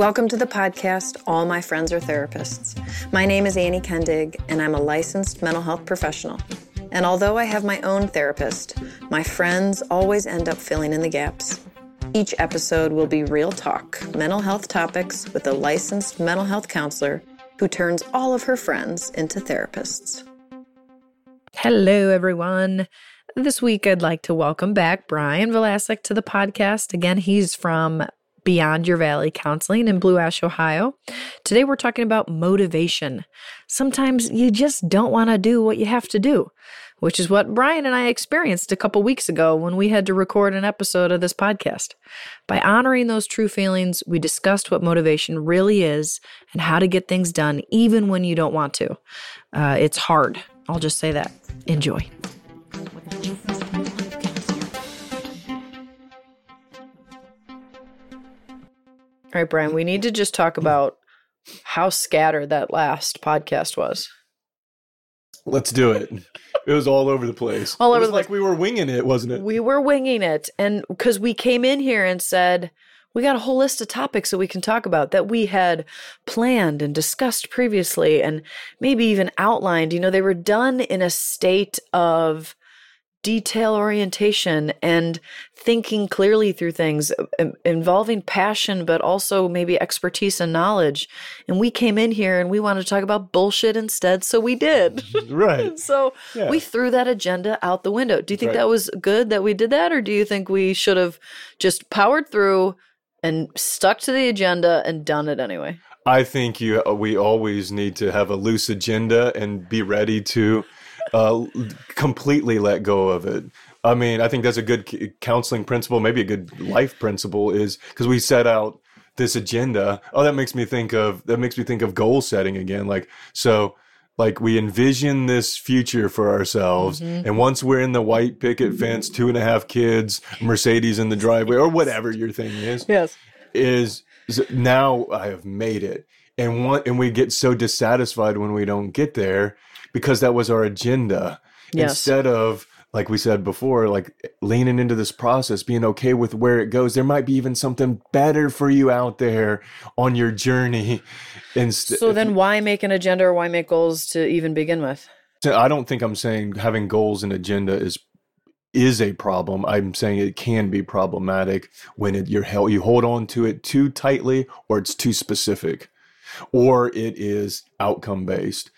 Welcome to the podcast, All My Friends Are Therapists. My name is Annie Kendig, and I'm a licensed mental health professional. And although I have my own therapist, my friends always end up filling in the gaps. Each episode will be real talk, mental health topics with a licensed mental health counselor who turns all of her friends into therapists. Hello, everyone. This week, I'd like to welcome back Brian Velasek to the podcast. Again, he's from Beyond Your Valley Counseling in Blue Ash, Ohio. Today we're talking about motivation. Sometimes you just don't want to do what you have to do, which is what Brian and I experienced a couple weeks ago when we had to record an episode of this podcast. By honoring those true feelings, we discussed what motivation really is and how to get things done even when you don't want to. Uh, it's hard. I'll just say that. Enjoy. All right, Brian, we need to just talk mm. about how scattered that last podcast was. Let's do it. It was all over the place. All it over was the like place. we were winging it, wasn't it? We were winging it. And because we came in here and said, we got a whole list of topics that we can talk about that we had planned and discussed previously and maybe even outlined. You know, they were done in a state of detail orientation and thinking clearly through things um, involving passion but also maybe expertise and knowledge and we came in here and we wanted to talk about bullshit instead so we did right. so Yeah. we threw that agenda out the window do you think Right. that was good that we did that or do you think we should have just powered through and stuck to the agenda and done it anyway I think you uh, we always need to have a loose agenda and be ready to uh, completely let go of it. I mean, I think that's a good counseling principle, maybe a good life principle is because we set out this agenda. Oh, that makes me think of that makes me think of goal setting again. Like so like we envision this future for ourselves and once we're in the white picket fence two and a half kids mercedes in the driveway or whatever your thing is yes is, is now I have made it. And one and we get so dissatisfied when we don't get there because that was our agenda. Yes. Instead of like we said before, like leaning into this process, being okay with where it goes. There might be even something better for you out there on your journey. Instead, so then why make an agenda or why make goals to even begin with I don't think I'm saying having goals and agenda is is a problem. I'm saying it can be problematic when it you're held, you hold on to it too tightly or it's too specific or it is outcome based.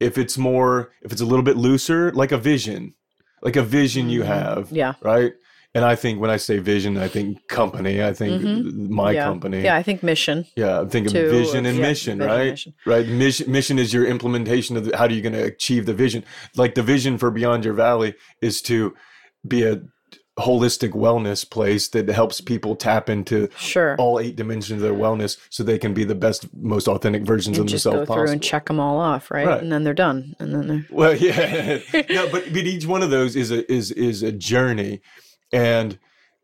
If it's more if it's a little bit looser like a vision, like a vision you have, Mm-hmm. yeah right? And I think when I say vision, I think company. I think my Mm-hmm. yeah. company. yeah i think mission Yeah, I'm thinking to- vision and yeah, mission, vision, right? mission. Right. Mission, mission is your implementation of the, how are you going to achieve the vision? Like the vision for Beyond Your Valley is to be a holistic wellness place that helps people tap into sure all eight dimensions of their wellness so they can be the best, most authentic versions and of just go themselves through possible. and check them all off right? Right. and then they're done and then they're Well, yeah, no, but but each one of those is a is is a journey, and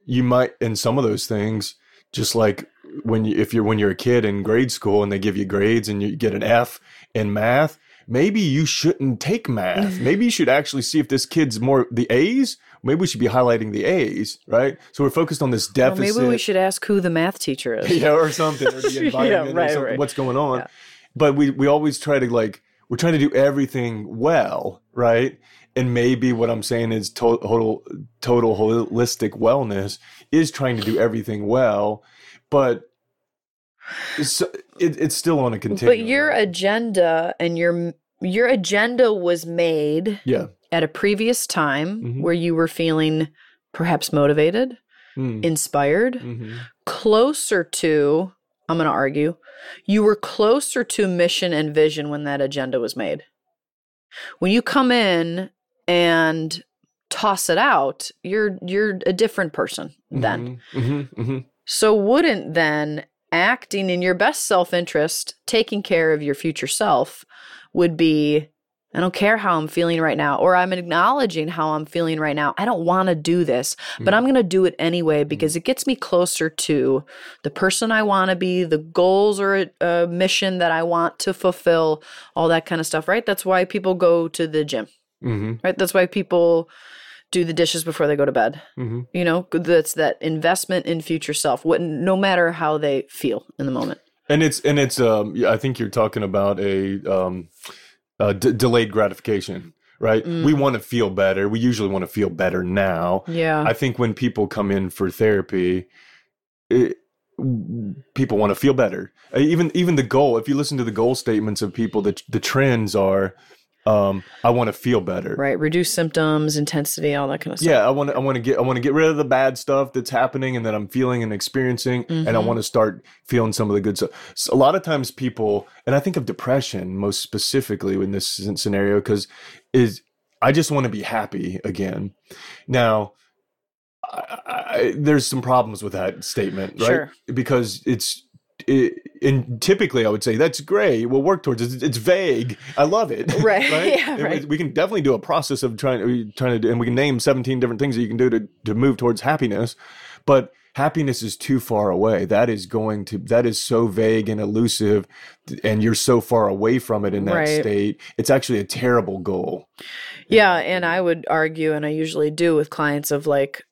you might in some of those things, just like when you if you're when you're a kid in grade school and they give you grades and you get an F in math, maybe you shouldn't take math. maybe you should actually see if this kid's more the A's. Maybe we should be highlighting the A's, right? So we're focused on this well, deficit. maybe we should ask who the math teacher is yeah, or something, or the Yeah, right, or something, right. what's going on. Yeah. But we we always try to like we're trying to do everything well, right? And maybe what I'm saying is to- total total holistic wellness is trying to do everything well, but it's it, it's still on a continuum. but your agenda and your your agenda was made yeah, at a previous time Mhm. where you were feeling perhaps motivated Mm, inspired mhm. closer to i'm going to argue you were closer to mission and vision when that agenda was made when you come in and toss it out you're you're a different person then Mhm, mhm, mhm. so wouldn't then acting in your best self-interest taking care of your future self would be I don't care how I'm feeling right now, or I'm acknowledging how I'm feeling right now. I don't want to do this, but Mhm. I'm going to do it anyway because it gets me closer to the person I want to be, the goals or a, a mission that I want to fulfill, all that kind of stuff, right? That's why people go to the gym, Mhm. right? That's why people do the dishes before they go to bed. hmm You know, that's that investment in future self, what, no matter how they feel in the moment. And it's and it's um I think you're talking about a um a d- delayed gratification, right? Mm. We want to feel better. We usually want to feel better now. Yeah. I think when people come in for therapy, it, people want to feel better. Uh, Even even the goal, if you listen to the goal statements of people, the the trends are, um, I want to feel better. right. Reduce symptoms, intensity, all that kind of stuff. Yeah, I want to. I want to get. I want to get rid of the bad stuff that's happening and that I'm feeling and experiencing, and I Mhm. want to start feeling some of the good stuff. So a lot of times, people, and I think of depression most specifically in this scenario, because is I just want to be happy again. Now, I, I, there's some problems with that statement, right? Sure. Because it's. It, and typically, I would say that's great. We'll work towards it. It's, it's vague. I love it. Right. Yeah, right. We can definitely do a process of trying trying to do, and we can name 17 different things that you can do to to move towards happiness. But happiness is too far away. That is going to that is so vague and elusive, and you're so far away from it in that Right. state. It's actually a terrible goal. Yeah, and I would argue, and I usually do with clients, of like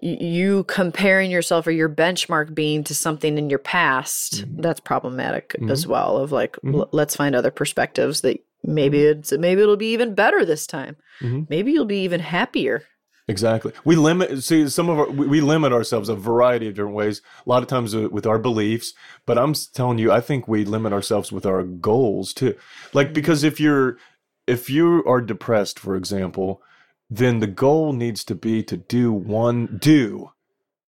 you comparing yourself or your benchmark being to something in your past. Mhm. That's problematic Mhm. as well. Of like, Mhm. l- let's find other perspectives that maybe it's maybe it'll be even better this time. Mhm. Maybe you'll be even happier. Exactly. We limit. See, some of our we, we limit ourselves a variety of different ways. A lot of times with with our beliefs, but I'm telling you, I think we limit ourselves with our goals too. Like because if you're if you are depressed, for example, then the goal needs to be to do one do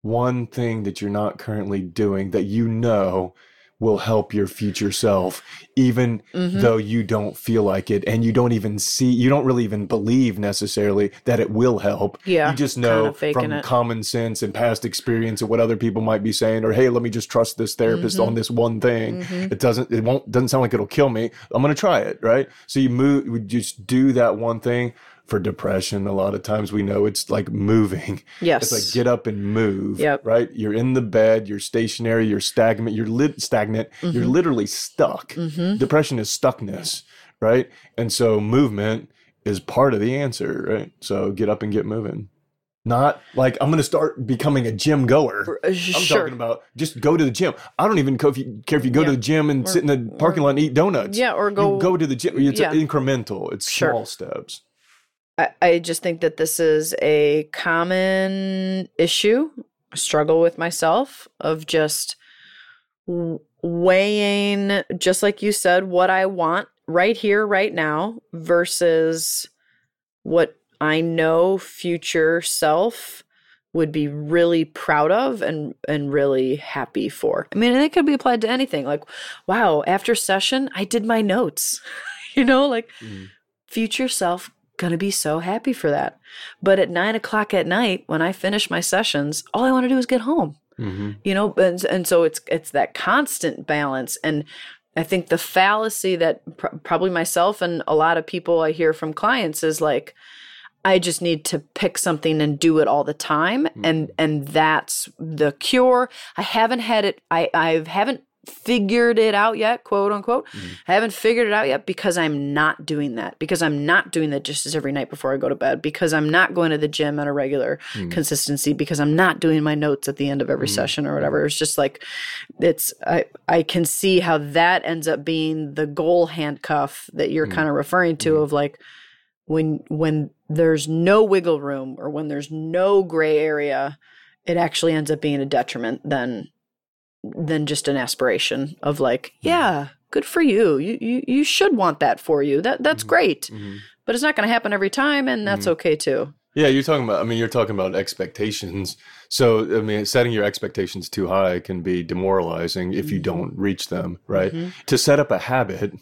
one thing that you're not currently doing that you know will help your future self even Mhm. though you don't feel like it and you don't even see you don't really even believe necessarily that it will help Yeah, you just know from it. common sense and past experience of what other people might be saying or hey let me just trust this therapist Mhm. on this one thing Mhm. it doesn't it won't doesn't sound like it'll kill me i'm gonna try it right so you move you just do that one thing for depression a lot of times we know it's like moving Yes. it's like get up and move Yep. right you're in the bed you're stationary you're stagnant you're lit stagnant you're literally stuck Mhm. depression is stuckness right and so movement is part of the answer right so get up and get moving not like i'm going to start becoming a gym goer Uh, I'm sure. talking about just go to the gym. I don't even care if you care if you go Yeah. to the gym and Or- sit in the parking lot and eat donuts. yeah, or go you go to the gym. It's yeah. incremental. It's Sure. small steps. I, I just think that this is a common issue, struggle with myself of just weighing, just like you said, what I want right here, right now, versus what I know future self would be really proud of and and really happy for. I mean, and it could be applied to anything. Like, wow, after session, I did my notes. you know, like Mhm. future self gonna be so happy for that. But at nine o'clock at night, when I finish my sessions, all I want to do is get home. Mm-hmm. You know, and, and so it's it's that constant balance. And I think the fallacy that pr- probably myself and a lot of people I hear from clients is like, I just need to pick something and do it all the time, and and that's the cure. I haven't had it. I I haven't figured it out yet, quote unquote. Mm-hmm. I haven't figured it out yet because I'm not doing that. Because I'm not doing that just as every night before I go to bed. Because I'm not going to the gym on a regular mm. consistency. Because I'm not doing my notes at the end of every mm. session or whatever. It's just like it's I I can see how that ends up being the goal handcuff that you're mm. kind of referring to mm-hmm. of like when when there's no wiggle room or when there's no gray area, it actually ends up being a detriment than than just an aspiration of like, yeah, good for you. You you you should want that for you. That that's mm-hmm. great. Mm-hmm. But it's not going to happen every time and that's mm-hmm. okay too. Yeah, you're talking about. I mean, you're talking about expectations. So, I mean, setting your expectations too high can be demoralizing if you mm-hmm. don't reach them. Right. To set up a habit,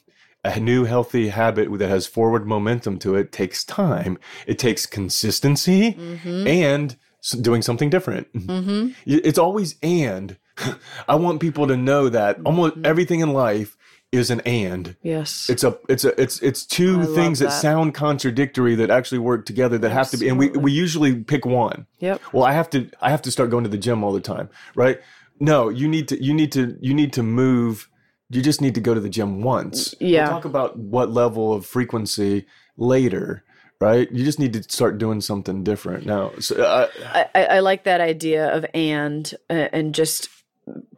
a new healthy habit that has forward momentum to it takes time. It takes consistency and doing something different. Mm-hmm. It's always and. I want people to know that almost everything in life is an and. Yes. It's a it's a it's it's two I things that. that. sound contradictory that actually work together that have to be and we, we usually pick one. yep. Well, I have to I have to start going to the gym all the time, right? No, you need to you need to you need to move you just need to go to the gym once. Yeah. We'll talk about what level of frequency later, right? You just need to start doing something different now. So, uh, I, I, I like that idea of and uh, and just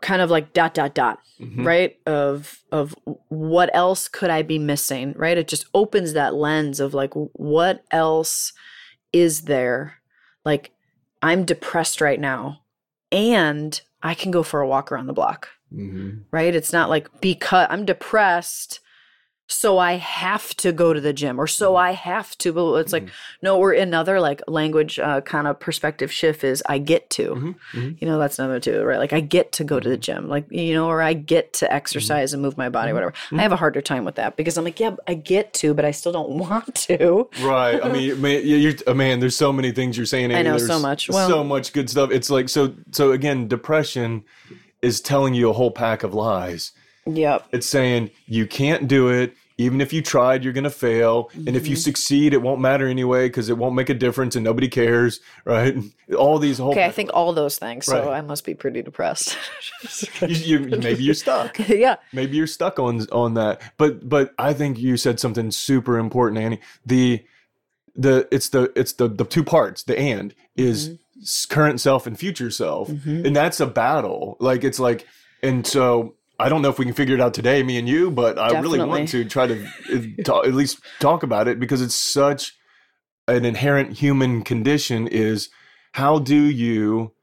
kind of like dot dot dot mhm. right of of what else could i be missing right it just opens that lens of like what else is there like i'm depressed right now and i can go for a walk around the block Mhm. right it's not like because i'm depressed so i have to go to the gym or so i have to but it's like no we're another like language uh, kind of perspective shift is i get to Mhm. Mhm. you know that's another too right like i get to go to the gym like you know or i get to exercise and move my body whatever i have a harder time with that because i'm like yeah i get to but i still don't want to Right. I mean, man, you're, uh, man, there's so many things you're saying. I know There's so much. Well- so much good stuff. It's like, so, so again, depression is telling you a whole pack of lies. yep It's saying you can't do it. Even if you tried, you're going to fail. And if you Mm-hmm. succeed, it won't matter anyway because it won't make a difference and nobody cares. Right. All these whole. okay i think all those things so i must be pretty depressed you, you, maybe you're stuck. yeah maybe you're stuck on on that but but i think you said something super important annie the the it's the it's the the two parts the and is Mm-hmm. current self and future self and that's a battle like it's like and so i don't know if we can figure it out today me and you but i really want to try to uh, at least talk about it because it's such an inherent human condition is how do you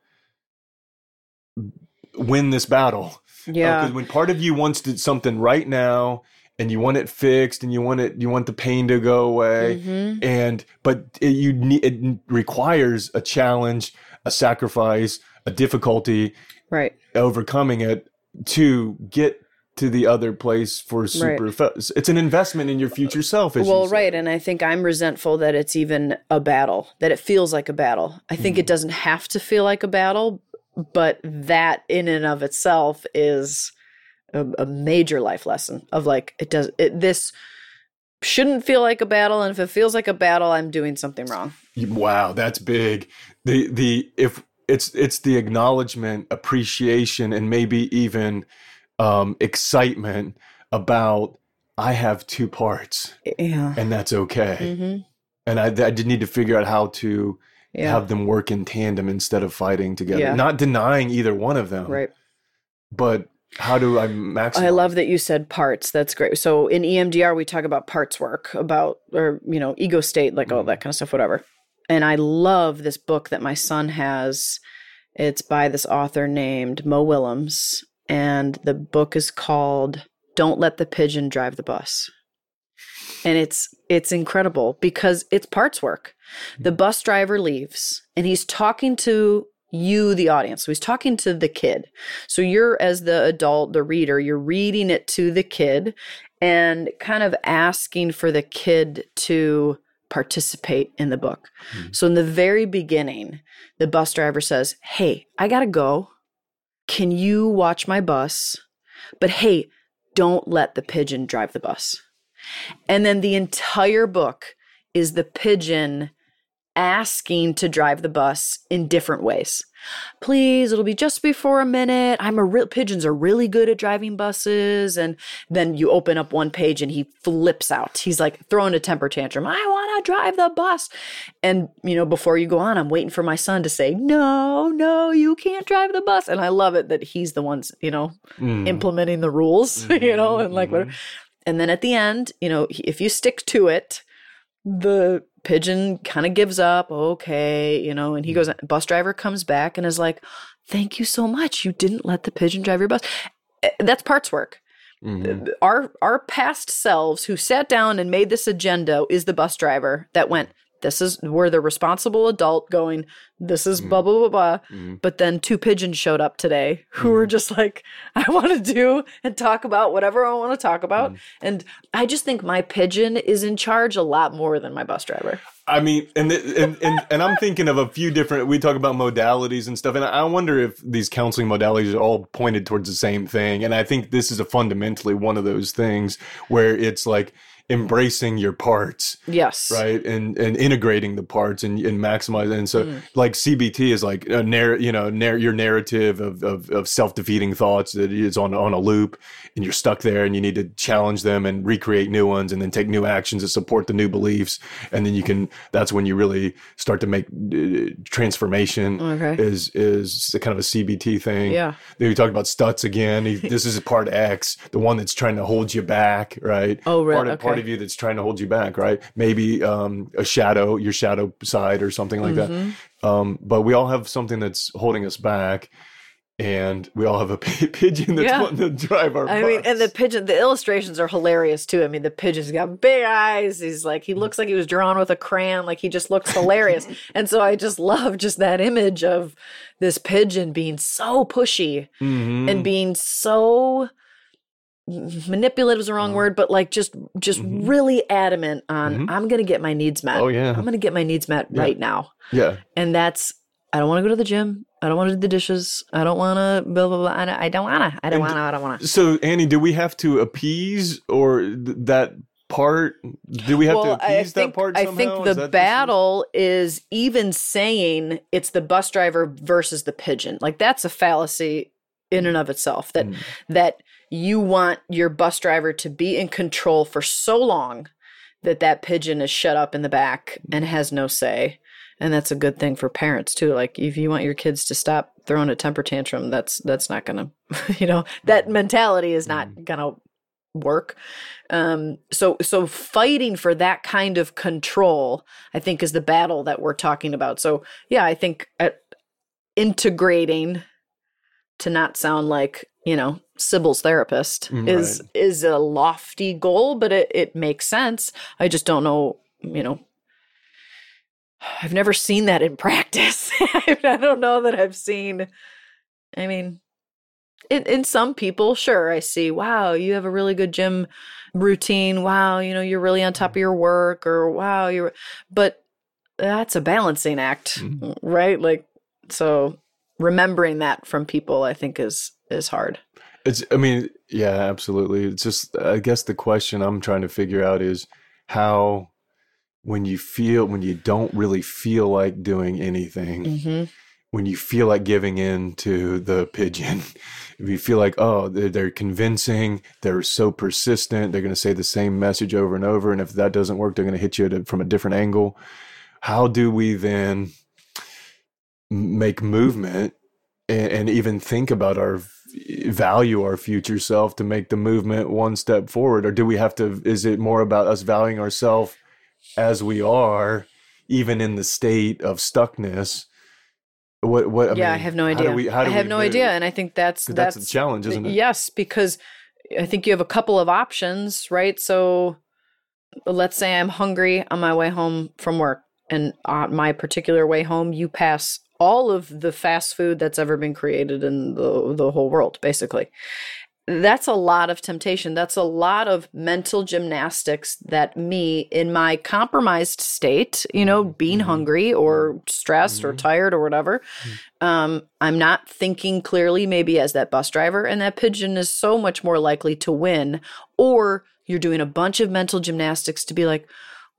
win this battle? Yeah. because when part of you wants to, something right now and you want it fixed and you want it you want the pain to go away Mhm. and but it, you need it requires a challenge a sacrifice a difficulty right. overcoming it to get to the other place for super fe- it's an investment in your future self well right and i think i'm resentful that it's even a battle that it feels like a battle i think Mm. it doesn't have to feel like a battle but that in and of itself is a, a major life lesson of like it does it, this shouldn't feel like a battle and if it feels like a battle i'm doing something wrong Wow, that's big. The the if it's it's the acknowledgement, appreciation, and maybe even um, excitement about I have two parts, yeah and that's okay. hmm And I, I did need to figure out how to yeah have them work in tandem instead of fighting together. Yeah. Not denying either one of them, right but how do I maximize? I love that you said parts. That's great. So in EMDR, we talk about parts work, about or you know ego state, like all that kind of stuff, whatever. And I love this book that my son has. It's by this author named Mo Willems, and the book is called "Don't Let the Pigeon Drive the Bus." And it's it's incredible because it's parts work. Hmm. The bus driver leaves, and he's talking to you, the audience. So he's talking to the kid. So you're, as the adult, the reader, you're reading it to the kid and kind of asking for the kid to participate in the book. Mm-hmm. So in the very beginning, the bus driver says, Hey, I gotta go. Can you watch my bus? But hey, don't let the pigeon drive the bus. And then the entire book is the pigeon asking to drive the bus in different ways. Please, it'll be just before a minute. I'm a real pigeons are really good at driving buses. And then you open up one page and he flips out. He's like throwing a temper tantrum. I want to drive the bus. And you know, before you go on, I'm waiting for my son to say, No, no, you can't drive the bus. And I love it that he's the ones, you know, Mm. implementing the rules, you know, and like whatever. And then at the end, you know, if you stick to it, the pigeon kind of gives up. Okay, you know, and he goes, bus driver comes back and is like, Thank you so much. You didn't let the pigeon drive your bus. Eh, That's parts work. Mhm. Our our past selves who sat down and made this agenda is the bus driver that went, This is we're the responsible adult going, This is blah mm. blah blah blah. Mhm. But then two pigeons showed up today who were mm-hmm. just like, I want to do and talk about whatever I want to talk about. Mm. And I just think my pigeon is in charge a lot more than my bus driver. I mean, and, and and and I'm thinking of a few different. We talk about modalities and stuff, and I wonder if these counseling modalities are all pointed towards the same thing. And I think this is a fundamentally one of those things where it's like embracing your parts Yes. right and and integrating the parts and, and maximizing and so Mm. like cbt is like a narr- you know narr- your narrative of, of, of self-defeating thoughts that is on on a loop and you're stuck there and you need to challenge them and recreate new ones and then take new actions to support the new beliefs and then you can that's when you really start to make uh, transformation Okay. is is kind of a cbt thing Yeah. then we talked about Stutz again. He, this is part X, the one that's trying to hold you back, right? Oh, right, Part of, part of you that's trying to hold you back, right? Maybe um, a shadow, your shadow side, or something like Mhm. that. Um, but we all have something that's holding us back, and we all have a pigeon that's Yeah. wanting to drive our. I mean, and the pigeon, the illustrations are hilarious too. I mean, the pigeon's got big eyes. He's like, he looks like he was drawn with a crayon. Like he just looks hilarious. and so I just love just that image of this pigeon being so pushy Mhm. and being so manipulative is the wrong word, but like just just Mhm. really adamant on Mhm. I'm gonna get my needs met. oh yeah, I'm gonna get my needs met Yeah. right now. yeah. And that's I don't want to go to the gym. I don't want to do the dishes. I don't want to blah blah blah. I don't- want to. I don't want to. I don't want to. So Annie, do we have to appease or th- that part? Do we have to appease I that think, part? I think the that battle is even saying it's the bus driver versus the pigeon. Like that's a fallacy in and of itself. That Mm. that you want your bus driver to be in control for so long that that pigeon is shut up in the back and has no say. And that's a good thing for parents too. Like if you want your kids to stop throwing a temper tantrum, that's that's not gonna, you know, that mentality is not gonna work. Um, so so fighting for that kind of control, I think, is the battle that we're talking about. So yeah, I think uh, integrating to not sound like you know Sybil's therapist Mm, is is a lofty goal, but it it makes sense. I just don't know, you know. I've never seen that in practice. I don't know that I've seen. I mean, in in some people, sure, I see. Wow, you have a really good gym routine. Wow, you know, you're really on top of your work, or wow, you're. But that's a balancing act, Mhm. right? Like, so remembering that from people, I think, is is hard. It's, I mean, yeah, absolutely. It's just, I guess the question I'm trying to figure out is how, when you feel, when you don't really feel like doing anything, Mm-hmm. when you feel like giving in to the pigeon, if you feel like, oh, they're, they're convincing, they're so persistent, they're going to say the same message over and over. And if that doesn't work, they're going to hit you from a different angle. How do we then make movement and, and even think about our value our future self to make the movement one step forward? Or do we have to, is it more about us valuing ourselves as we are, even in the state of stuckness? What, what, I yeah, I have no how do idea. we- I have no move? idea, and I think that's that's, that's the challenge, isn't it? Yes, because I think you have a couple of options, right? So let's say I'm hungry on my way home from work, and on my particular way home, you pass all of the fast food that's ever been created in the the whole world, basically. That's a lot of temptation. That's a lot of mental gymnastics that me, in my compromised state, you know, being Mhm. hungry or stressed or Mhm. tired or whatever, um, I'm not thinking clearly, maybe as that bus driver, and that pigeon is so much more likely to win. Or you're doing a bunch of mental gymnastics to be like,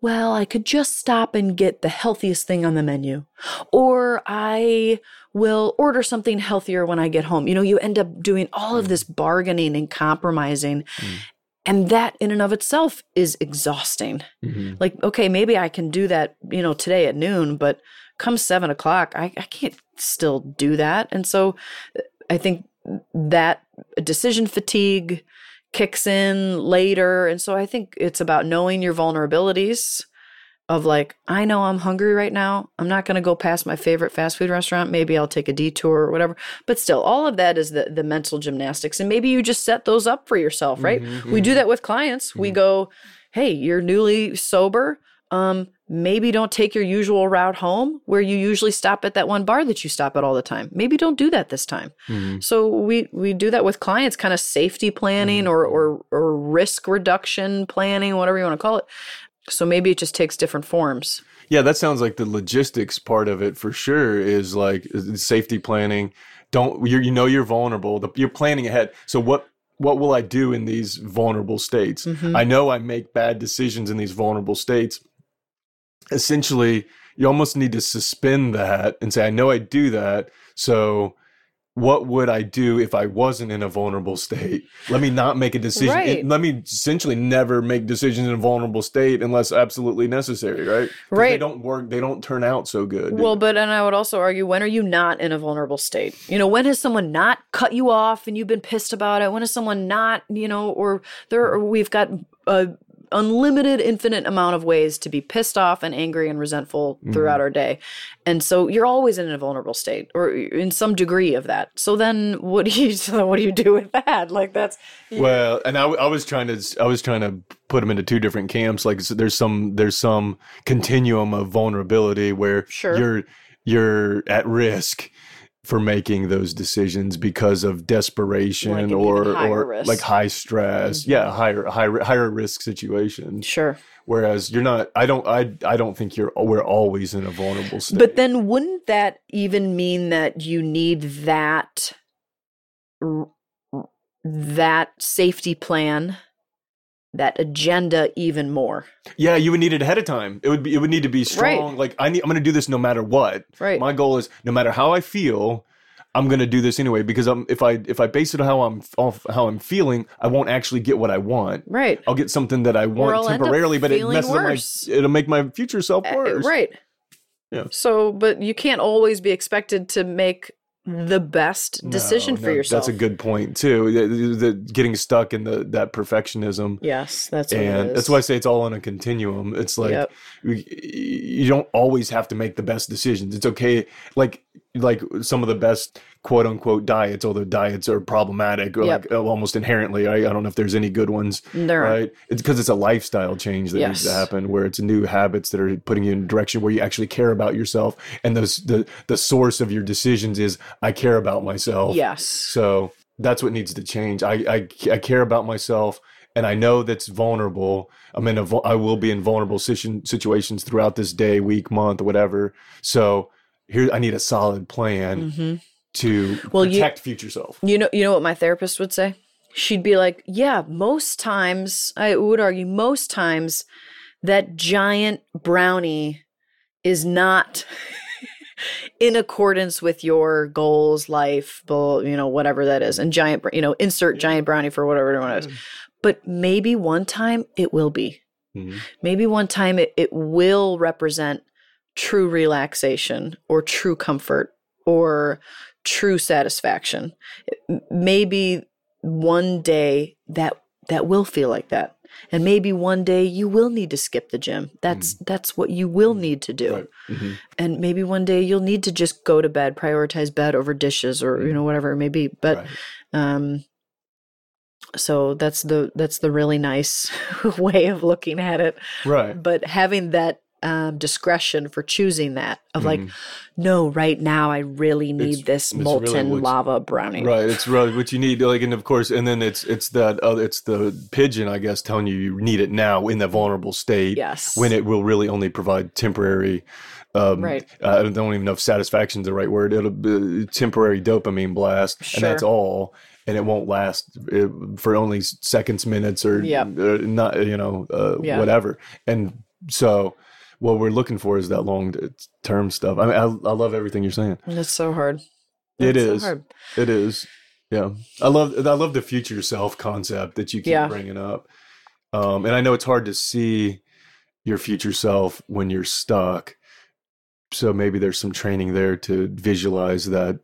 well, I could just stop and get the healthiest thing on the menu. Or I will order something healthier when I get home. You know, you end up doing all of this bargaining and compromising. Mm. And that in and of itself is exhausting. Mhm. Like, okay, maybe I can do that, you know, today at noon, but come seven o'clock, I, I can't still do that. And so I think that decision fatigue kicks in later. And so I think it's about knowing your vulnerabilities of like, I know I'm hungry right now. I'm not going to go past my favorite fast food restaurant. Maybe I'll take a detour or whatever. But still, all of that is the, the mental gymnastics. And maybe you just set those up for yourself, right? Mhm, We do mhm. that with clients. We go, hey, you're newly sober. Um, maybe don't take your usual route home where you usually stop at that one bar that you stop at all the time. Maybe don't do that this time. Mhm. So we we do that with clients, kind of safety planning or or or risk reduction planning, whatever you want to call it. So maybe it just takes different forms. Yeah, that sounds like the logistics part of it for sure is like uh, safety planning. Don't you you know you're vulnerable. The, you're planning ahead. So what what will I do in these vulnerable states? Mhm. I know I make bad decisions in these vulnerable states. Essentially, you almost need to suspend that and say, I know I do that. So, what would I do if I wasn't in a vulnerable state? Let me not make a decision. Right. Let me essentially never make decisions in a vulnerable state unless absolutely necessary, right? Right. They don't work. They don't turn out so good. Well, but and I would also argue when are you not in a vulnerable state? You know, when has someone not cut you off and you've been pissed about it? When has someone not, you know, or there or we've got a unlimited infinite amount of ways to be pissed off and angry and resentful mm-hmm. throughout our day. And so you're always in a vulnerable state or in some degree of that. So then what do you so what do you do with that? Like that's Well, and I, I was trying to I was trying to put them into two different camps. Like so there's some there's some continuum of vulnerability where Sure. you're you're at risk for making those decisions because of desperation Like or or risk. like high stress. Mm-hmm. Yeah, higher higher higher risk situation sure. Whereas you're not. I don't. I I don't think you're. We're always in a vulnerable state. But then wouldn't that even mean that you need that that safety plan, that agenda even more? yeah, you would need it ahead of time. It would be. It would need to be strong. Like I need. I'm going to do this no matter what. Right. My goal is no matter how I feel, I'm going to do this anyway because I'm if I if I base it on how I'm off how I'm feeling, I won't actually get what I want. right. I'll get something that I want I'll end up temporarily, but it messes up my it'll make my future self Uh, worse. Right. Yeah. So, but you can't always be expected to make the best decision No, for no, yourself. That's a good point too. The, the- the getting stuck in the that perfectionism. Yes, that's what it and that's why I say it's all on a continuum. It's like Yep. you don't always have to make the best decisions. It's okay. Like like some of the best quote unquote diets, although diets are problematic or Yep. like uh, almost inherently. I, I don't know if there's any good ones. Aren't. Right? It's because it's a lifestyle change that needs to happen, where it's new habits that are putting you in a direction where you actually care about yourself, and those the the source of your decisions is I care about myself. Yes. So that's what needs to change. I, I, I care about myself and I know that's vulnerable. I'm in a, I will be in vulnerable situ- situations throughout this day, week, month, whatever. So here, I need a solid plan hmm to Well, you- protect future self. You know, you know what my therapist would say? She'd be like, "Yeah, most times, I would argue, most times, that giant brownie is not in accordance with your goals, life, you know, whatever that is, and giant, you know, insert giant brownie for whatever it is. But maybe one time it will be. Mhm. Maybe one time it, it will represent true relaxation or true comfort or true satisfaction. Maybe one day that that will feel like that. And maybe one day you will need to skip the gym. That's that's what you will need to do. Mm-hmm. And maybe one day you'll need to just go to bed, prioritize bed over dishes or you know whatever it may be. But Right. um so that's the that's the really nice way of looking at it Right. but having that um, discretion for choosing that of like no right now i really need Mm-hmm. It's- this really molten what's- lava brownie Right, it's really what you need. Like, and of course, and then it's it's that other, it's the pigeon, I guess, telling you you need it now in that vulnerable state. yes when it will really only provide temporary um Right. i don't even know if satisfaction is the right word it'll be temporary dopamine blast and that's all and it won't last uh, for only seconds minutes or Yep. uh, not you know uh, Yeah. whatever and so what we're looking for is that long term stuff i mean I, I love everything you're saying it's so hard It it is. So hard. It is. yeah i love i love the future self concept that you keep Yeah. bringing up um and i know it's hard to see your future self when you're stuck so maybe there's some training there to visualize that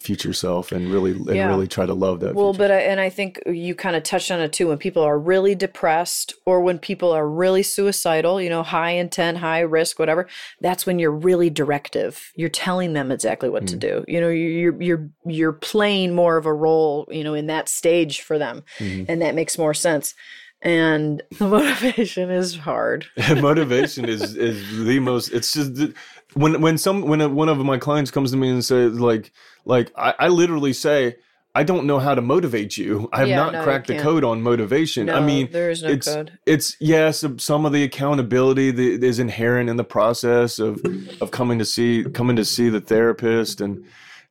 future self and really and Yeah. really try to love that well future but I, and i think you kind of touched on it too when people are really depressed or when people are really suicidal you know high intent high risk whatever that's when you're really directive you're telling them exactly what to Mm. do you know you're you're you're playing more of a role you know in that stage for them Mhm. and that makes more sense and the motivation is hard motivation is is the most it's just the- when when some when a, one of my clients comes to me and says like like I, I literally say I don't know how to motivate you. I have Yeah, not no, cracked the code on motivation. I mean, there is no it's code. it's yes, some of the accountability that is inherent in the process of of coming to see coming to see the therapist and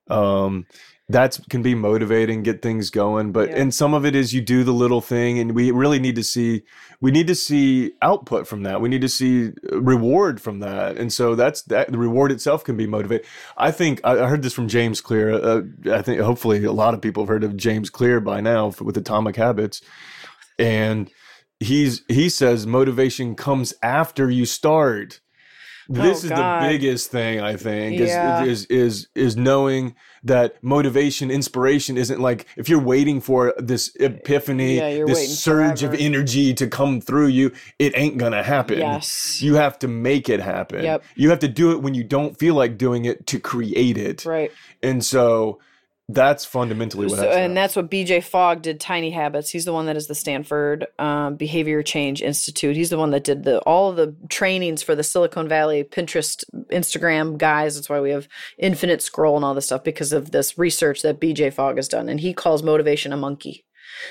um that's can be motivating, get things going. But Yeah. and some of it is you do the little thing, and we really need to see we need to see output from that. We need to see uh, reward from that, and so that's that. The reward itself can be motivated. I think I I heard this from James Clear. Uh, I think hopefully a lot of people have heard of James Clear by now with Atomic Habits, and he's he says motivation comes after you start. This is God. the biggest thing I think is, is is is knowing that motivation, inspiration isn't like if you're waiting for this epiphany, Yeah, this surge forever. of energy to come through you, it ain't gonna happen. Yes. You have to make it happen. Yep. You have to do it when you don't feel like doing it to create it. Right. And so that's fundamentally what So, and that's what BJ Fogg did. Tiny Habits. He's the one that is the Stanford um, Behavior Change Institute. He's the one that did the all of the trainings for the Silicon Valley Pinterest, Instagram guys. That's why we have Infinite Scroll and all this stuff because of this research that BJ Fogg has done. And he calls motivation a monkey.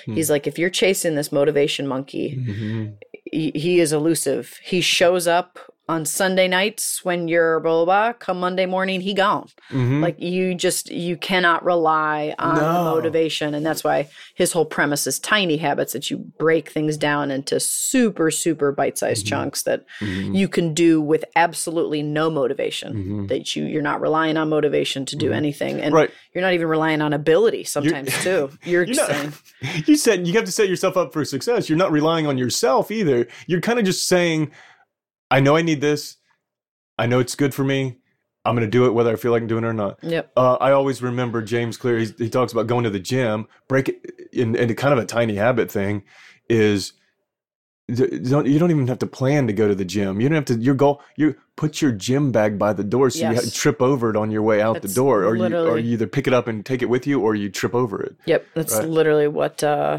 He's like, if you're chasing this motivation monkey, Mhm. he, he is elusive. He shows up on Sunday nights when you're blah blah blah. Come Monday morning, he gone. Mhm. Like you just you cannot rely on No. motivation, and that's why his whole premise is tiny habits that you break things down into super super bite sized Mm-hmm. chunks that you can do with absolutely no motivation. That you you're not relying on motivation to do anything, and Mm-hmm. Right. you're not even relying on ability sometimes too. You're, You're just not- saying you said you have to set yourself up for success. You're not relying on yourself either. You're kind of just saying, I know I need this. I know it's good for me. I'm going to do it whether I feel like doing it or not. yep. Uh, I always remember James Clear. He's, he talks about going to the gym, break it in, in kind of a tiny habit thing is don't, you don't even have to plan to go to the gym. You don't have to, your goal, you put your gym bag by the door so you Yes. ha- trip over it on your way out That's the door or you, or you either pick it up and take it with you or you trip over it. Yep, that's Right. literally what uh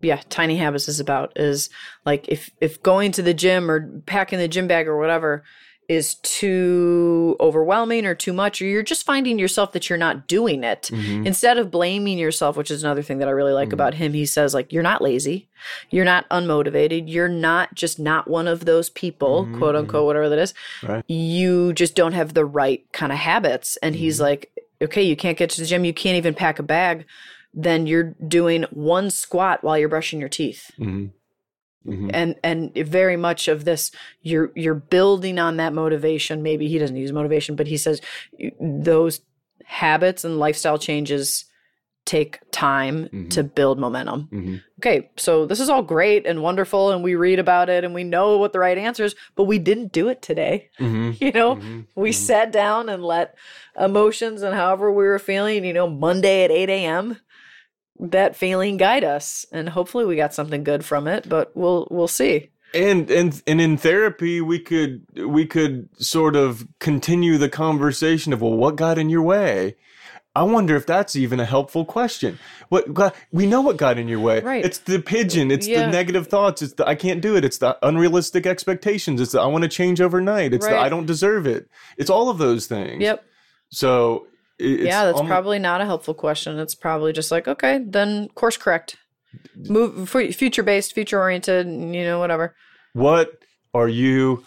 yeah, tiny habits is about is like if if going to the gym or packing the gym bag or whatever is too overwhelming or too much or you're just finding yourself that you're not doing it Mm-hmm. instead of blaming yourself which is another thing that i really like mm-hmm. about him he says like you're not lazy. You're not unmotivated. You're not just not one of those people mm-hmm. quote unquote whatever that is. Right. you just don't have the right kind of habits. And he's mm-hmm. like okay you can't get to the gym. You can't even pack a bag then you're doing one squat while you're brushing your teeth Mhm. Mhm. and and very much of this you're you're building on that motivation maybe he doesn't use motivation but he says those habits and lifestyle changes take time to build momentum Mhm. okay so this is all great and wonderful and we read about it and we know what the right answer is but we didn't do it today Mhm. you know Mhm. we sat down and let emotions and however we were feeling you know monday at 8 a.m that feeling guide us and hopefully we got something good from it but we'll we'll see. And and and in therapy we could we could sort of continue the conversation of well what got in your way? I wonder if that's even a helpful question. What got we know what got in your way. Right. it's the pigeon. It's Yeah. the negative thoughts. It's the i can't do it. It's the unrealistic expectations. It's the i want to change overnight. It's the i don't deserve it. It's all of those things. Yep. So it- yeah that's almo- probably not a helpful question it's probably just like okay then course correct move future based future oriented you know whatever What are you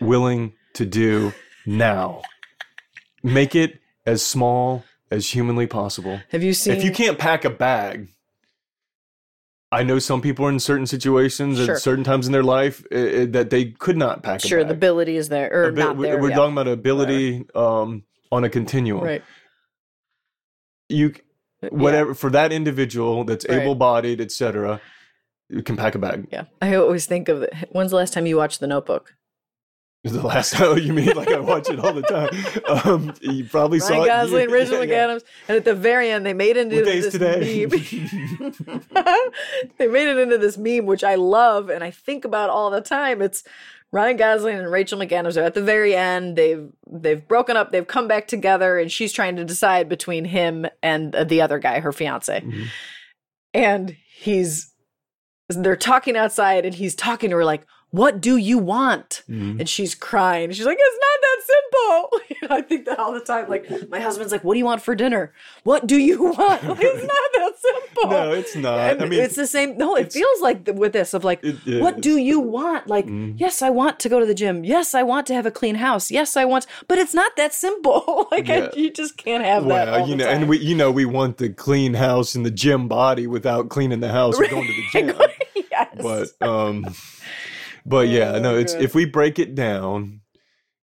willing to do now? Make it as small as humanly possible. have you seen If you can't pack a bag, I know some people are in certain situations Sure. at certain times in their life uh, that they could not pack a sure the ability is there or Abi- not there We're yeah. talking about ability um, on a continuum. right You Yeah. whatever for that individual that's Right. able-bodied, etc. You can pack a bag. yeah i always think of it when's the last time you watched the notebook The last time you mean like I watch it all the time. Um, you probably saw Ryan it. Gosling, yeah, Rachel yeah, yeah. McAdams, and at the very end, they made it into What this today? meme. they made it into this meme, which I love and I think about all the time. It's Ryan Gosling and Rachel McAdams are at the very end. They've they've broken up. They've come back together, and she's trying to decide between him and uh, the other guy, her fiance. Mhm. And he's they're talking outside, and he's talking to her like, "What do you want?" Mhm. and she's crying. She's like, "It's not that simple." I think that all the time. Like my husband's like, "What do you want for dinner? What do you want?" Like, it's not that simple. No, it's not. And I mean, it's the same. No, it feels like th- with this of like, It what is. do you want? Like, Mhm. yes, I want to go to the gym. Yes, I want to have a clean house. Yes, I want, but it's not that simple. like, I- you just can't have that. well, all you know, and we, you know, we want the clean house and the gym body without cleaning the house or going to the gym. yes. but um but yeah no it's if we break it down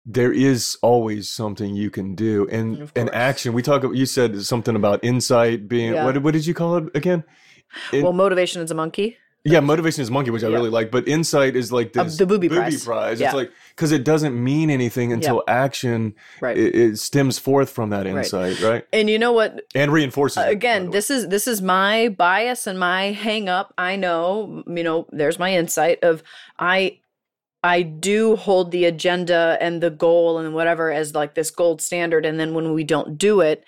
there is always something you can do and and action we talk you said something about insight being Yeah. what, did- what did you call it again it- well, motivation is a monkey. yeah motivation is monkey which i Yeah. really like but insight is like Uh, the booby prize. Yeah. it's like because it doesn't mean anything until action Right. it, it stems forth from that insight right, And you know what? and reinforces it, by again way. this is this is my bias and my hang up i know you know there's my insight of i i do hold the agenda and the goal and whatever as like this gold standard and then when we don't do it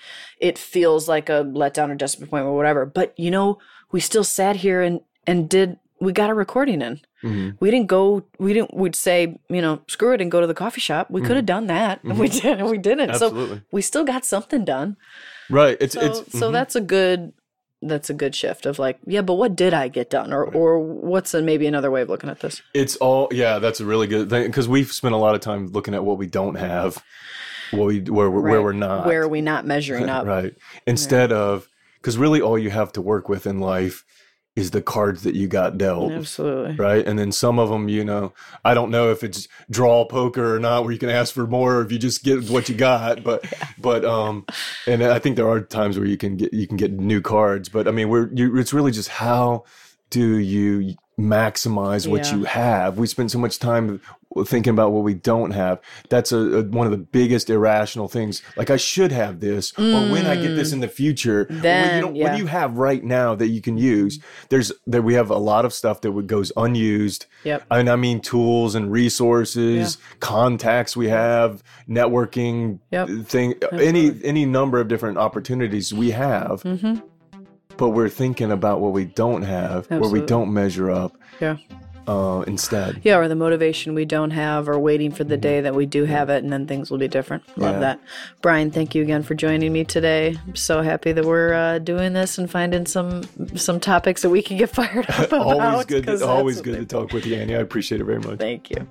it feels like a letdown or disappointment or whatever. But you know we still sat here and and did we got a recording in. Mhm. we didn't go we didn't we'd say you know screw it and go to the coffee shop. We could have done that. And we did and we didn't. So we still got something done. Right. It's so, it's so mhm. that's a good that's a good shift of like yeah but what did i get done? Or or what's a, maybe another way of looking at this? It's all yeah, that's a really good thing because we've spent a lot of time looking at what we don't have, what we where we're, where we're not, where are we not measuring up? Right? Instead of because really all you have to work with in life is the cards that you got dealt. absolutely Right. And then some of them, you know, I don't know if it's draw poker or not, where you can ask for more or if you just get what you got. But, but, um, and I think there are times where you can get, you can get new cards. But I mean, we're, you, it's really just how do you maximize what Yeah. you have? We spend so much time thinking about what we don't have. That's a, a one of the biggest irrational things. Like I should have this, or when I get this in the future, or when you Then, don't, what do you have right now that you can use? There's there we have a lot of stuff that would goes unused. Yep. And I mean tools and resources, contacts we have, networking Yep. thing, any any number of different opportunities we have. mm-hmm. But we're thinking about what we don't have, where we don't measure up yeah uh, instead. yeah or the motivation we don't have or waiting for the day that we do have it and then things will be different love Yeah. that brian thank you again for joining me today i'm so happy that we're uh, doing this and finding some some topics that we can get fired up about always good. always good to talk with you, Annie. I appreciate it very much. thank you